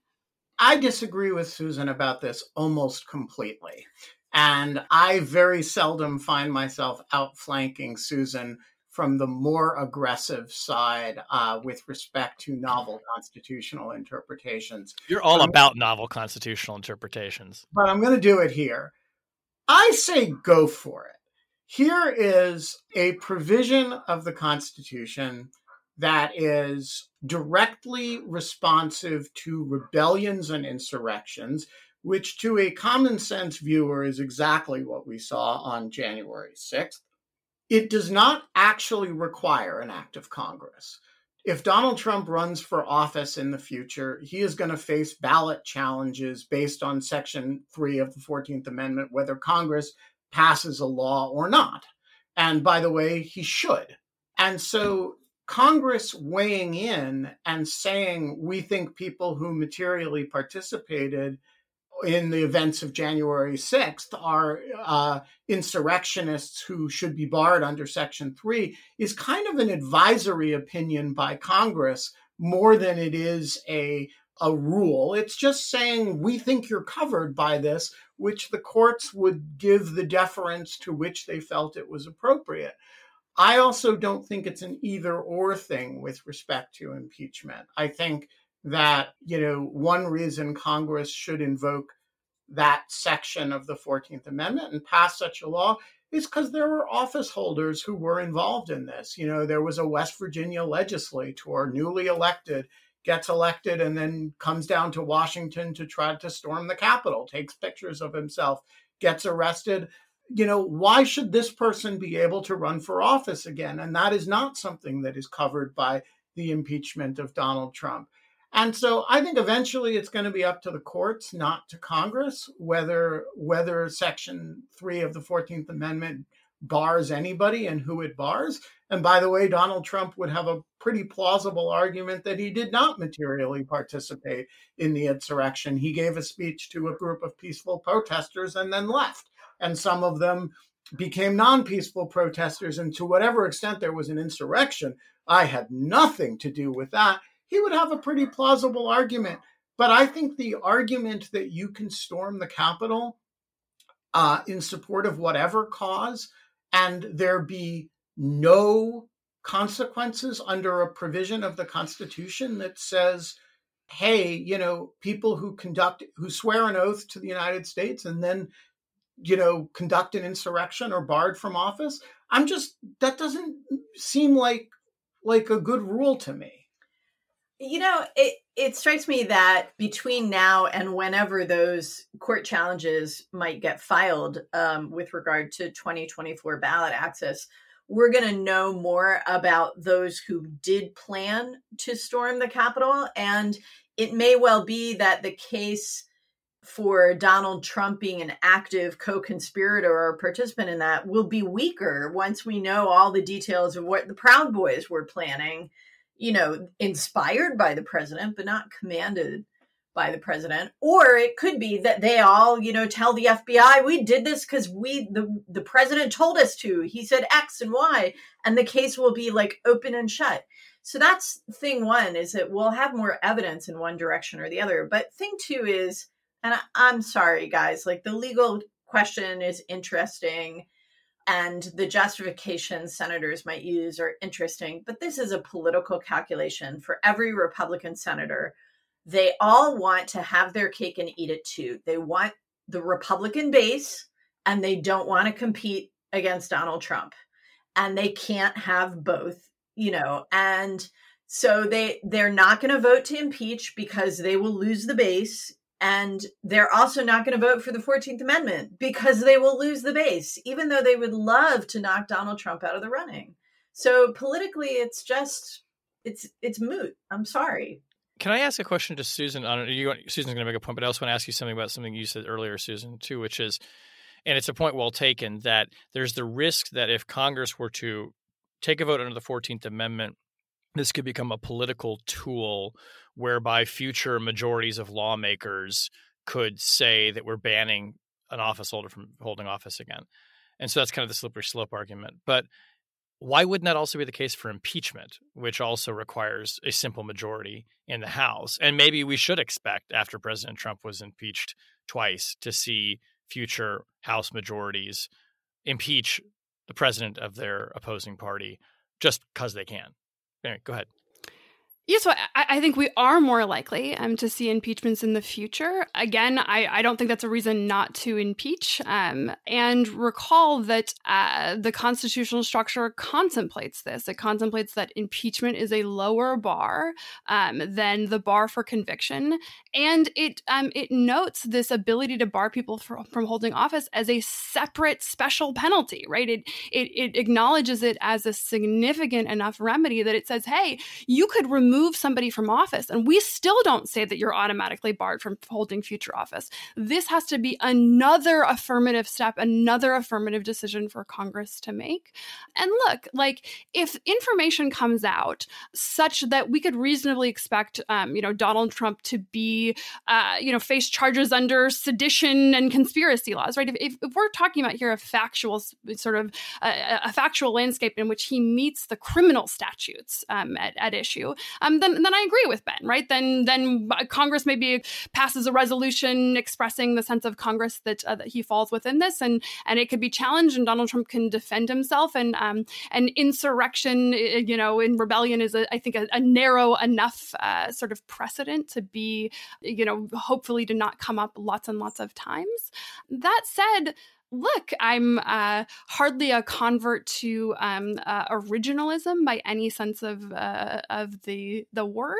I disagree with Susan about this almost completely. And I very seldom find myself outflanking Susan from the more aggressive side uh, with respect to novel constitutional interpretations. You're all um, about novel constitutional interpretations. But I'm going to do it here. I say go for it. Here is a provision of the Constitution that is directly responsive to rebellions and insurrections, which to a common sense viewer is exactly what we saw on January 6th. It does not actually require an act of Congress. If Donald Trump runs for office in the future, he is going to face ballot challenges based on Section 3 of the 14th Amendment, whether Congress passes a law or not. And by the way, he should. And so Congress weighing in and saying, we think people who materially participated in the events of January 6th are uh, insurrectionists who should be barred under Section 3 is kind of an advisory opinion by Congress more than it is a a rule. It's just saying we think you're covered by this, which the courts would give the deference to which they felt it was appropriate. I also don't think it's an either or thing with respect to impeachment. I think that, you know, one reason Congress should invoke that section of the 14th Amendment and pass such a law is because there were office holders who were involved in this. You know, there was a West Virginia legislator newly elected gets elected and then comes down to Washington to try to storm the Capitol, takes pictures of himself, gets arrested. You know, why should this person be able to run for office again? And that is not something that is covered by the impeachment of Donald Trump. And so I think eventually it's going to be up to the courts, not to Congress, whether whether Section 3 of the 14th Amendment bars anybody and who it bars. And by the way, Donald Trump would have a pretty plausible argument that he did not materially participate in the insurrection. He gave a speech to a group of peaceful protesters and then left. And some of them became non peaceful protesters. And to whatever extent there was an insurrection, I had nothing to do with that. He would have a pretty plausible argument. But I think the argument that you can storm the Capitol uh, in support of whatever cause and there be no consequences under a provision of the Constitution that says, hey, you know, people who conduct, who swear an oath to the United States and then, you know, conduct an insurrection are barred from office. I'm just, that doesn't seem like like a good rule to me. You know, it it strikes me that between now and whenever those court challenges might get filed um, with regard to 2024 ballot access, we're going to know more about those who did plan to storm the Capitol. And it may well be that the case for Donald Trump being an active co conspirator or participant in that will be weaker once we know all the details of what the Proud Boys were planning, you know, inspired by the president, but not commanded by the president. Or it could be that they all you know tell the FBI we did this cuz we the the president told us to. He said x and y and the case will be like open and shut. So that's thing 1 is that we'll have more evidence in one direction or the other. But thing 2 is and I, I'm sorry guys like the legal question is interesting and the justifications senators might use are interesting but this is a political calculation for every republican senator they all want to have their cake and eat it too. They want the Republican base and they don't want to compete against Donald Trump. And they can't have both, you know. And so they they're not going to vote to impeach because they will lose the base and they're also not going to vote for the 14th amendment because they will lose the base even though they would love to knock Donald Trump out of the running. So politically it's just it's it's moot. I'm sorry. Can I ask a question to Susan? On you, Susan's going to make a point, but I also want to ask you something about something you said earlier, Susan, too, which is, and it's a point well taken that there's the risk that if Congress were to take a vote under the Fourteenth Amendment, this could become a political tool whereby future majorities of lawmakers could say that we're banning an office holder from holding office again. And so that's kind of the slippery slope argument. But why wouldn't that also be the case for impeachment, which also requires a simple majority in the House? And maybe we should expect, after President Trump was impeached twice, to see future House majorities impeach the president of their opposing party just because they can. Anyway, go ahead. Yeah, so I, I, think we are more likely um, to see impeachments in the future. Again, I, I don't think that's a reason not to impeach. Um, and recall that uh, the constitutional structure contemplates this. It contemplates that impeachment is a lower bar um, than the bar for conviction, and it um, it notes this ability to bar people for, from holding office as a separate special penalty. Right? It, it it acknowledges it as a significant enough remedy that it says, hey, you could remove remove somebody from office. And we still don't say that you're automatically barred from holding future office. This has to be another affirmative step, another affirmative decision for Congress to make. And look, like if information comes out such that we could reasonably expect, um, you know, Donald Trump to be, uh, you know, face charges under sedition and conspiracy laws, right? If, if, if we're talking about here a factual sort of uh, a factual landscape in which he meets the criminal statutes um, at, at issue, um, then then I agree with Ben, right? Then then Congress maybe passes a resolution expressing the sense of Congress that uh, that he falls within this, and and it could be challenged, and Donald Trump can defend himself, and um, an insurrection, you know, in rebellion is a, I think a, a narrow enough uh, sort of precedent to be, you know, hopefully to not come up lots and lots of times. That said look, I'm uh, hardly a convert to um, uh, originalism by any sense of uh, of the the word,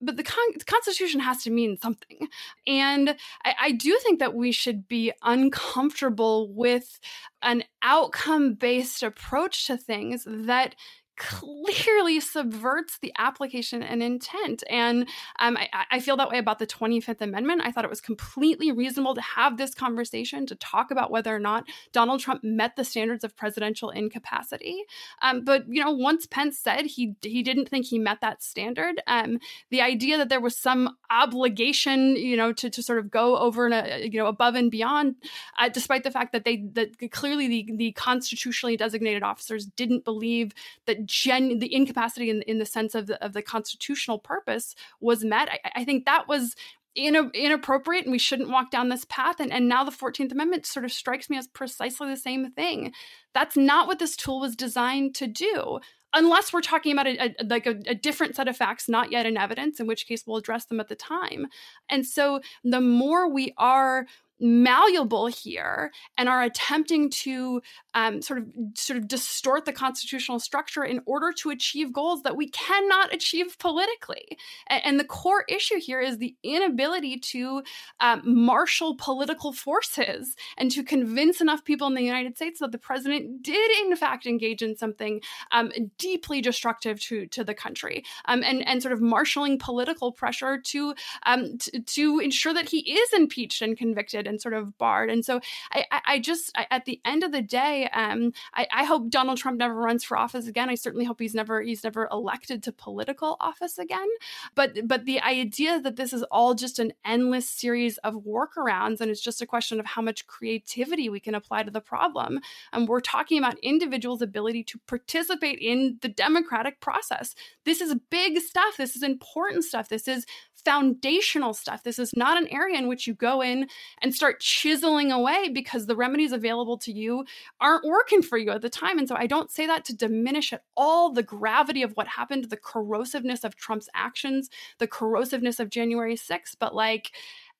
but the, con- the, Constitution has to mean something, and I, I do think that we should be uncomfortable with an outcome based approach to things that clearly subverts the application and intent. And um, I, I, feel that way about the 25th Amendment. I thought it was completely reasonable to have this conversation to talk about whether or not Donald Trump met the standards of presidential incapacity. Um, but you know, once Pence said he he didn't think he met that standard, um, the idea that there was some obligation, you know, to, to sort of go over and uh, you know above and beyond, uh, despite the fact that they that clearly the the constitutionally designated officers didn't believe that gen the incapacity in, in the sense of the, of the constitutional purpose was met. I, I think that was in, inappropriate and we shouldn't walk down this path. And, and now the 14th Amendment sort of strikes me as precisely the same thing. That's not what this tool was designed to do. Unless we're talking about a, a like a, a, different set of facts, not yet in evidence, in which case we'll address them at the time. And so, the more we are malleable here and are attempting to um, sort of sort of distort the constitutional structure in order to achieve goals that we cannot achieve politically. And, and the core issue here is the inability to um, marshal political forces and to convince enough people in the United States that the president did in fact engage in something um, deeply destructive to to the country, um, and and sort of marshaling political pressure to, um, t- to ensure that he is impeached and convicted and sort of barred. And so I, I just I, at the end of the day, um, I, I hope Donald Trump never runs for office again. I certainly hope he's never he's never elected to political office again. But but the idea that this is all just an endless series of workarounds and it's just a question of how much creativity we can apply to the problem. And we're talking about individuals' ability to participate in the democratic process. This is big stuff. This is important stuff. This is foundational stuff. This is not an area in which you go in and start chiseling away because the remedies available to you aren't working for you at the time. And so I don't say that to diminish at all the gravity of what happened, the corrosiveness of Trump's actions, the corrosiveness of January 6th, but like,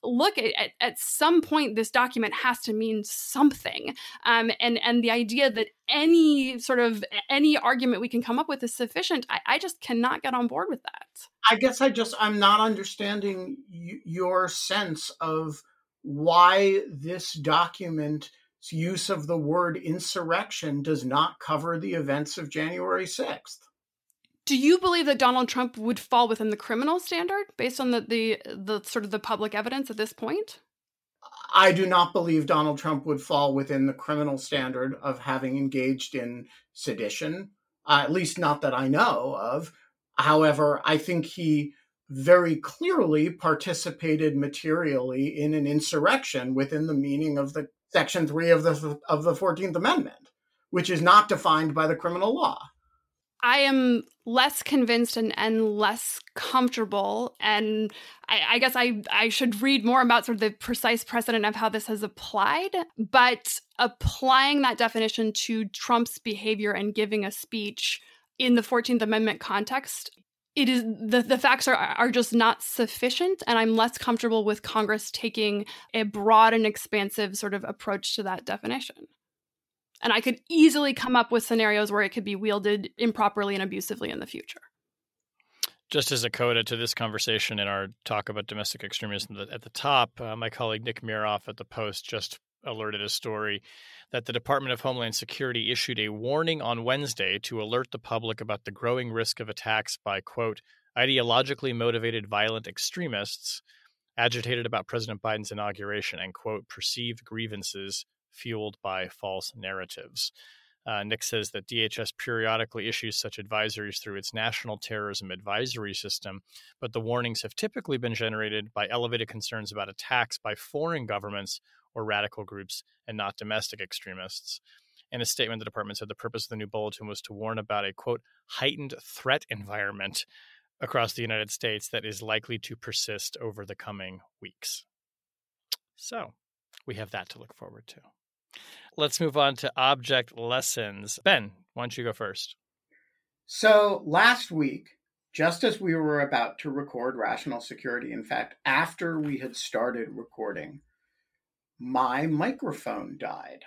look at, at, some point this document has to mean something. Um, and and the idea that any sort of any argument we can come up with is sufficient I, I just cannot get on board with that. I guess i just i'm not understanding y- your sense of why this document's use of the word insurrection does not cover the events of january 6th do you believe that Donald Trump would fall within the criminal standard based on the, the the sort of the public evidence at this point? I do not believe Donald Trump would fall within the criminal standard of having engaged in sedition, uh, at least not that I know of. However, I think he very clearly participated materially in an insurrection within the meaning of the Section 3 of the of the 14th Amendment, which is not defined by the criminal law. I am less convinced and, and less comfortable. And I, I, guess I, I should read more about sort of the precise precedent of how this has applied. But applying that definition to Trump's behavior and giving a speech in the 14th Amendment context, it is the, the facts are, are just not sufficient. And I'm less comfortable with Congress taking a broad and expansive sort of approach to that definition. And I could easily come up with scenarios where it could be wielded improperly and abusively in the future. Just as a coda to this conversation in our talk about domestic extremism at the top, uh, my colleague Nick Miroff at the Post just alerted a story that the Department of Homeland Security issued a warning on Wednesday to alert the public about the growing risk of attacks by, quote, ideologically motivated violent extremists agitated about President Biden's inauguration and, quote, perceived grievances fueled by false narratives. Uh, Nick says that DHS periodically issues such advisories through its National Terrorism Advisory System, but the warnings have typically been generated by elevated concerns about attacks by foreign governments or radical groups and not domestic extremists. In a statement, the department said the purpose of the new bulletin was to warn about a quote heightened threat environment across the United States that is likely to persist over the coming weeks. So, we have that to look forward to. Let's move on to object lessons. Ben, why don't you go first? So last week, just as we were about to record Rational Security, in fact, after we had started recording, my microphone died.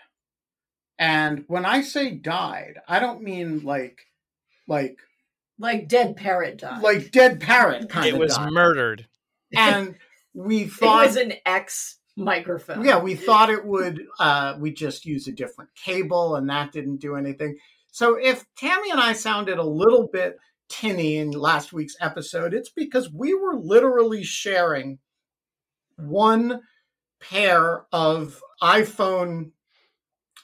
And when I say died, I don't mean like like like dead parrot died. Like dead parrot kind it of It was died. murdered. And we thought it was an X microphone. Yeah, we thought it would. Uh, we just use a different cable, and that didn't do anything. So if Tammy and I sounded a little bit tinny in last week's episode, it's because we were literally sharing one pair of iPhone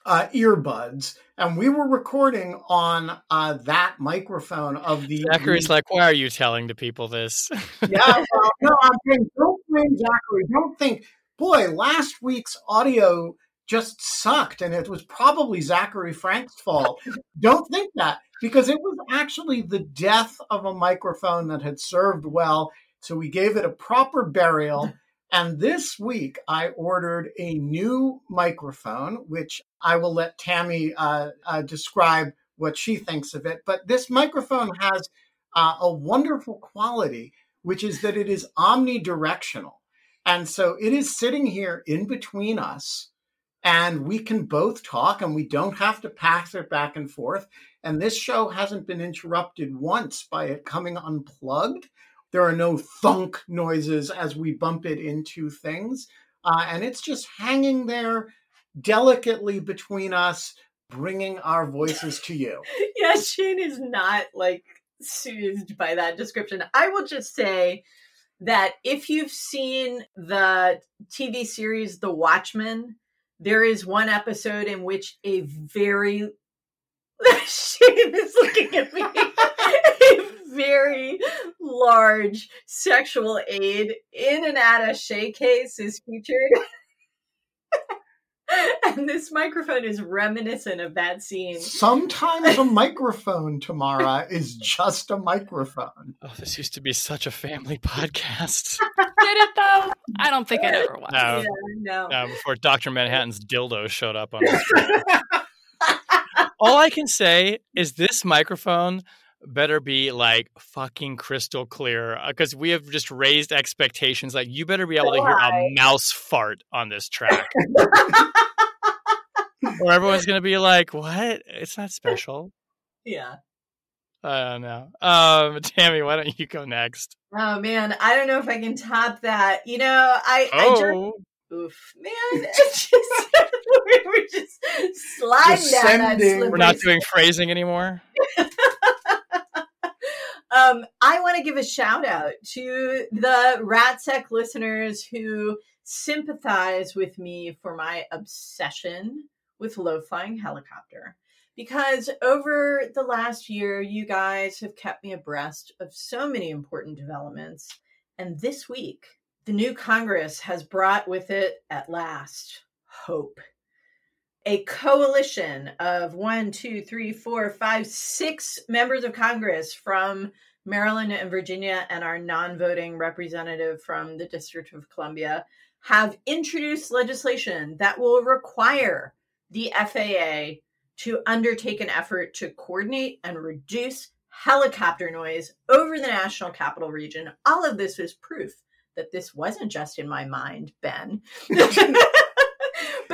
uh, earbuds, and we were recording on uh, that microphone of the. Zachary's like, "Why are you telling the people this?" yeah, well, no, I'm saying, don't blame Zachary. Don't think boy, last week's audio just sucked and it was probably Zachary Frank's fault. Don't think that because it was actually the death of a microphone that had served well. So we gave it a proper burial. And this week I ordered a new microphone, which I will let Tammy uh, uh, describe what she thinks of it. But this microphone has uh, a wonderful quality, which is that it is omnidirectional. And so it is sitting here in between us, and we can both talk and we don't have to pass it back and forth. And this show hasn't been interrupted once by it coming unplugged. There are no thunk noises as we bump it into things. Uh, and it's just hanging there delicately between us, bringing our voices to you. yeah, Shane is not like soothed by that description. I will just say that if you've seen the TV series The Watchmen, there is one episode in which a very Shane is looking at me. a very large sexual aid in an attache case is featured. And this microphone is reminiscent of that scene. Sometimes a microphone, Tamara, is just a microphone. Oh, this used to be such a family podcast. Did it though? I don't think it ever was. No, Yeah, no. uh, before Dr. Manhattan's dildo showed up on the screen. All I can say is this microphone better be like fucking crystal clear because we have just raised expectations. Like, you better be able to hear a mouse fart on this track. Or everyone's going to be like, what? It's not special. Yeah. I don't know. Um, Tammy, why don't you go next? Oh man, I don't know if I can top that. You know, I, I just Oh, oof, man, just we're just sliding down that slippery we're not doing phrasing anymore. um, I want to give a shout out to the RatSec listeners who sympathize with me for my obsession with low flying helicopter. Because over the last year, you guys have kept me abreast of so many important developments. And this week, the new Congress has brought with it, at last, hope a coalition of one, two, three, four, five, six members of Congress from Maryland and Virginia, and our non voting representative from the District of Columbia have introduced legislation that will require the FAA to undertake an effort to coordinate and reduce helicopter noise over the national capital region. All of this is proof that this wasn't just in my mind, Ben. but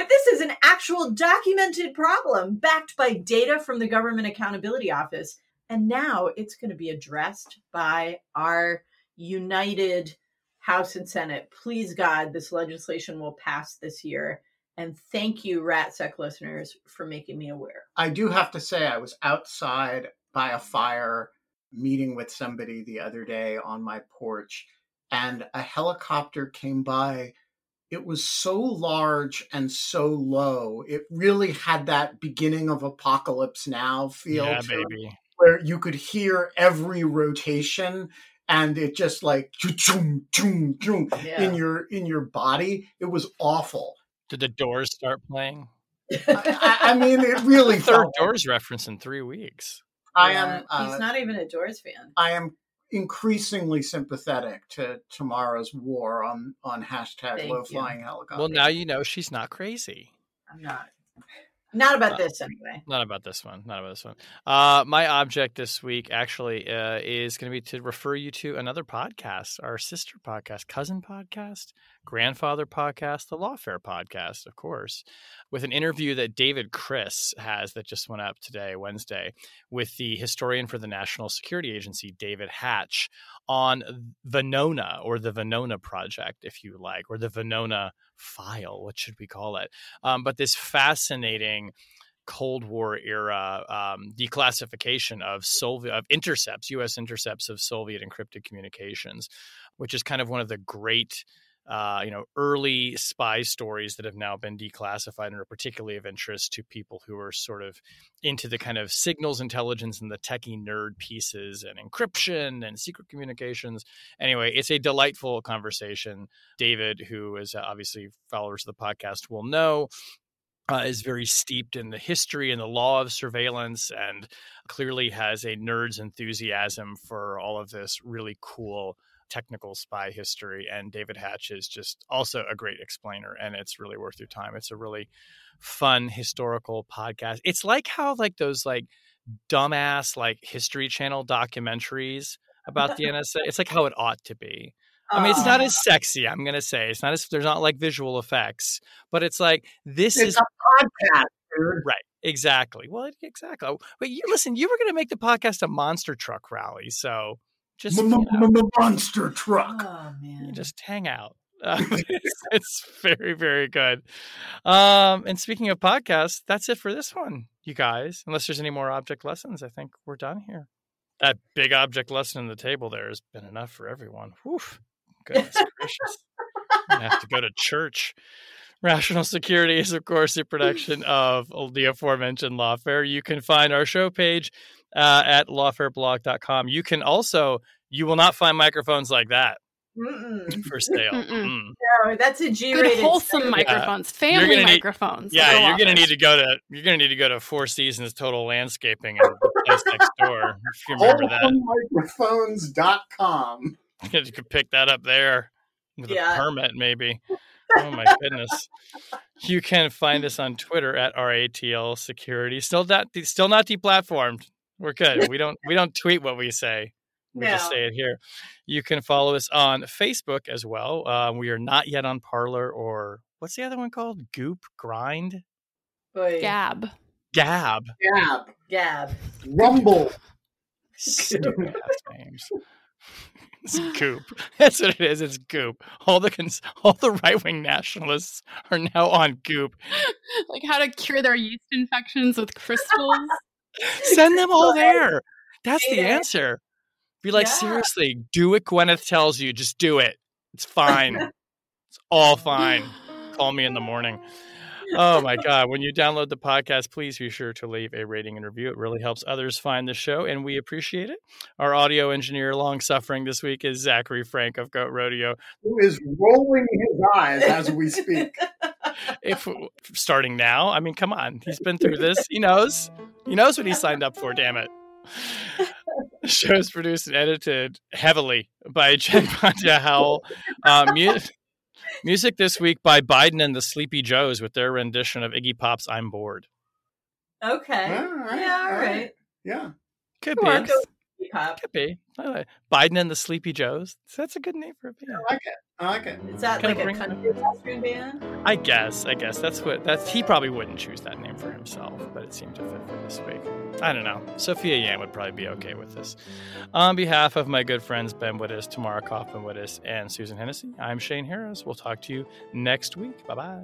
this is an actual documented problem backed by data from the Government Accountability Office. And now it's going to be addressed by our united House and Senate. Please, God, this legislation will pass this year. And thank you, RatSec listeners, for making me aware. I do have to say, I was outside by a fire meeting with somebody the other day on my porch, and a helicopter came by. It was so large and so low. It really had that beginning of Apocalypse Now feel Yeah, to it, baby. where you could hear every rotation and it just like choo choo choo Yeah. in your in your body. It was awful. Did the Doors start playing? I, I mean, it really Third felt. Doors reference in three weeks. I Yeah, am. Uh, he's not even a Doors fan. I am increasingly sympathetic to Tamara's war on on hashtag Thank low you. flying helicopter. Well, now you know she's not crazy. I'm not. Not Uh, about this anyway. Not about this one. Not about this one. Uh, my object this week actually uh, is going to be to refer you to another podcast, our sister podcast, cousin podcast, grandfather podcast, the Lawfare podcast, of course, with an interview that David Kris has that just went up today, Wednesday, with the historian for the National Security Agency, David Hatch, on Venona or the Venona Project, if you like, or the Venona file. What should we call it? Um, but this fascinating Cold War era um, declassification of Soviet of intercepts, U.S. intercepts of Soviet encrypted communications, which is kind of one of the great, uh, you know, early spy stories that have now been declassified and are particularly of interest to people who are sort of into the kind of signals intelligence and the techie nerd pieces and encryption and secret communications. Anyway, it's a delightful conversation. David, who is uh, obviously followers of the podcast, will know uh, is very steeped in the history and the law of surveillance and clearly has a nerd's enthusiasm for all of this really cool technical spy history. And David Hatch is just also a great explainer, and it's really worth your time. It's a really fun historical podcast. It's like how like those like dumbass like History Channel documentaries about the NSA. It's like how it ought to be. I mean, it's not Oh. as sexy. I'm gonna say it's not as there's not like visual effects, but it's like this It's is a podcast, dude. right. Exactly. Well, exactly. But you listen. You were gonna make the podcast a monster truck rally, so just you know, Monster truck. Oh man. you just hang out. Uh, it's, it's very very good. Um, and speaking of podcasts, that's it for this one, you guys. Unless there's any more object lessons, I think we're done here. That big object lesson in the table there has been enough for everyone. Whew. Goodness gracious. I'm have to go to church. Rational Security is, of course, a production of the aforementioned Lawfare. You can find our show page uh, at lawfareblog.com. You can also, you will not find microphones like that Mm-mm. for sale. Mm. No, that's a Good G-rated. wholesome show. microphones, You're family gonna need- microphones. Yeah, you're gonna need to go to you're gonna need to go to Four Seasons Total Landscaping and place next door. If you remember that, Wholesomemicrophones.com. you could pick that up there with Yeah. a permit, maybe. Oh my goodness! You can find us on Twitter at RATL Security. Still not still not deplatformed. We're good. We don't we don't tweet what we say. We just say it here. You can follow us on Facebook as well. Uh, we are not yet on Parler or what's the other one called? Goop, Grind, Boy, Gab. Gab. Gab. Gab. Rumble. Stupid ass names. It's Goop. That's what it is. It's Goop. All the cons- all the right wing nationalists are now on Goop. like how to cure their yeast infections with crystals. Send them all there. That's the answer. Be like, Yeah. seriously, do what Gwyneth tells you. Just do it. It's fine. it's all fine. Call me in the morning. Oh my God. When you download the podcast, please be sure to leave a rating and review. It really helps others find the show, and we appreciate it. Our audio engineer, long suffering this week, is Zachary Frank of Goat Rodeo. Who is rolling his eyes as we speak. If starting now, I mean, come on. He's been through this. He knows. He knows what he signed up for, damn it. The show is produced and edited heavily by Jen Patja Howell. Uh, mu- music this week by Biden and the Sleepy Joes with their rendition of Iggy Pop's "I'm Bored." Okay. All right, yeah, all all right. right. Yeah. Could Come be. on, go Pop. Could be. I like- Biden and the Sleepy Joes. That's a good name for a band. I like it. I like it. Is that Kinda like a country western band? I guess. I guess that's what that's. He probably wouldn't choose that name for himself, but it seemed to fit for this week. I don't know. Sophia Yan would probably be okay with this. On behalf of my good friends Ben Wittes, Tamara Cofman Wittes, and Susan Hennessey, I'm Shane Harris. We'll talk to you next week. Bye bye.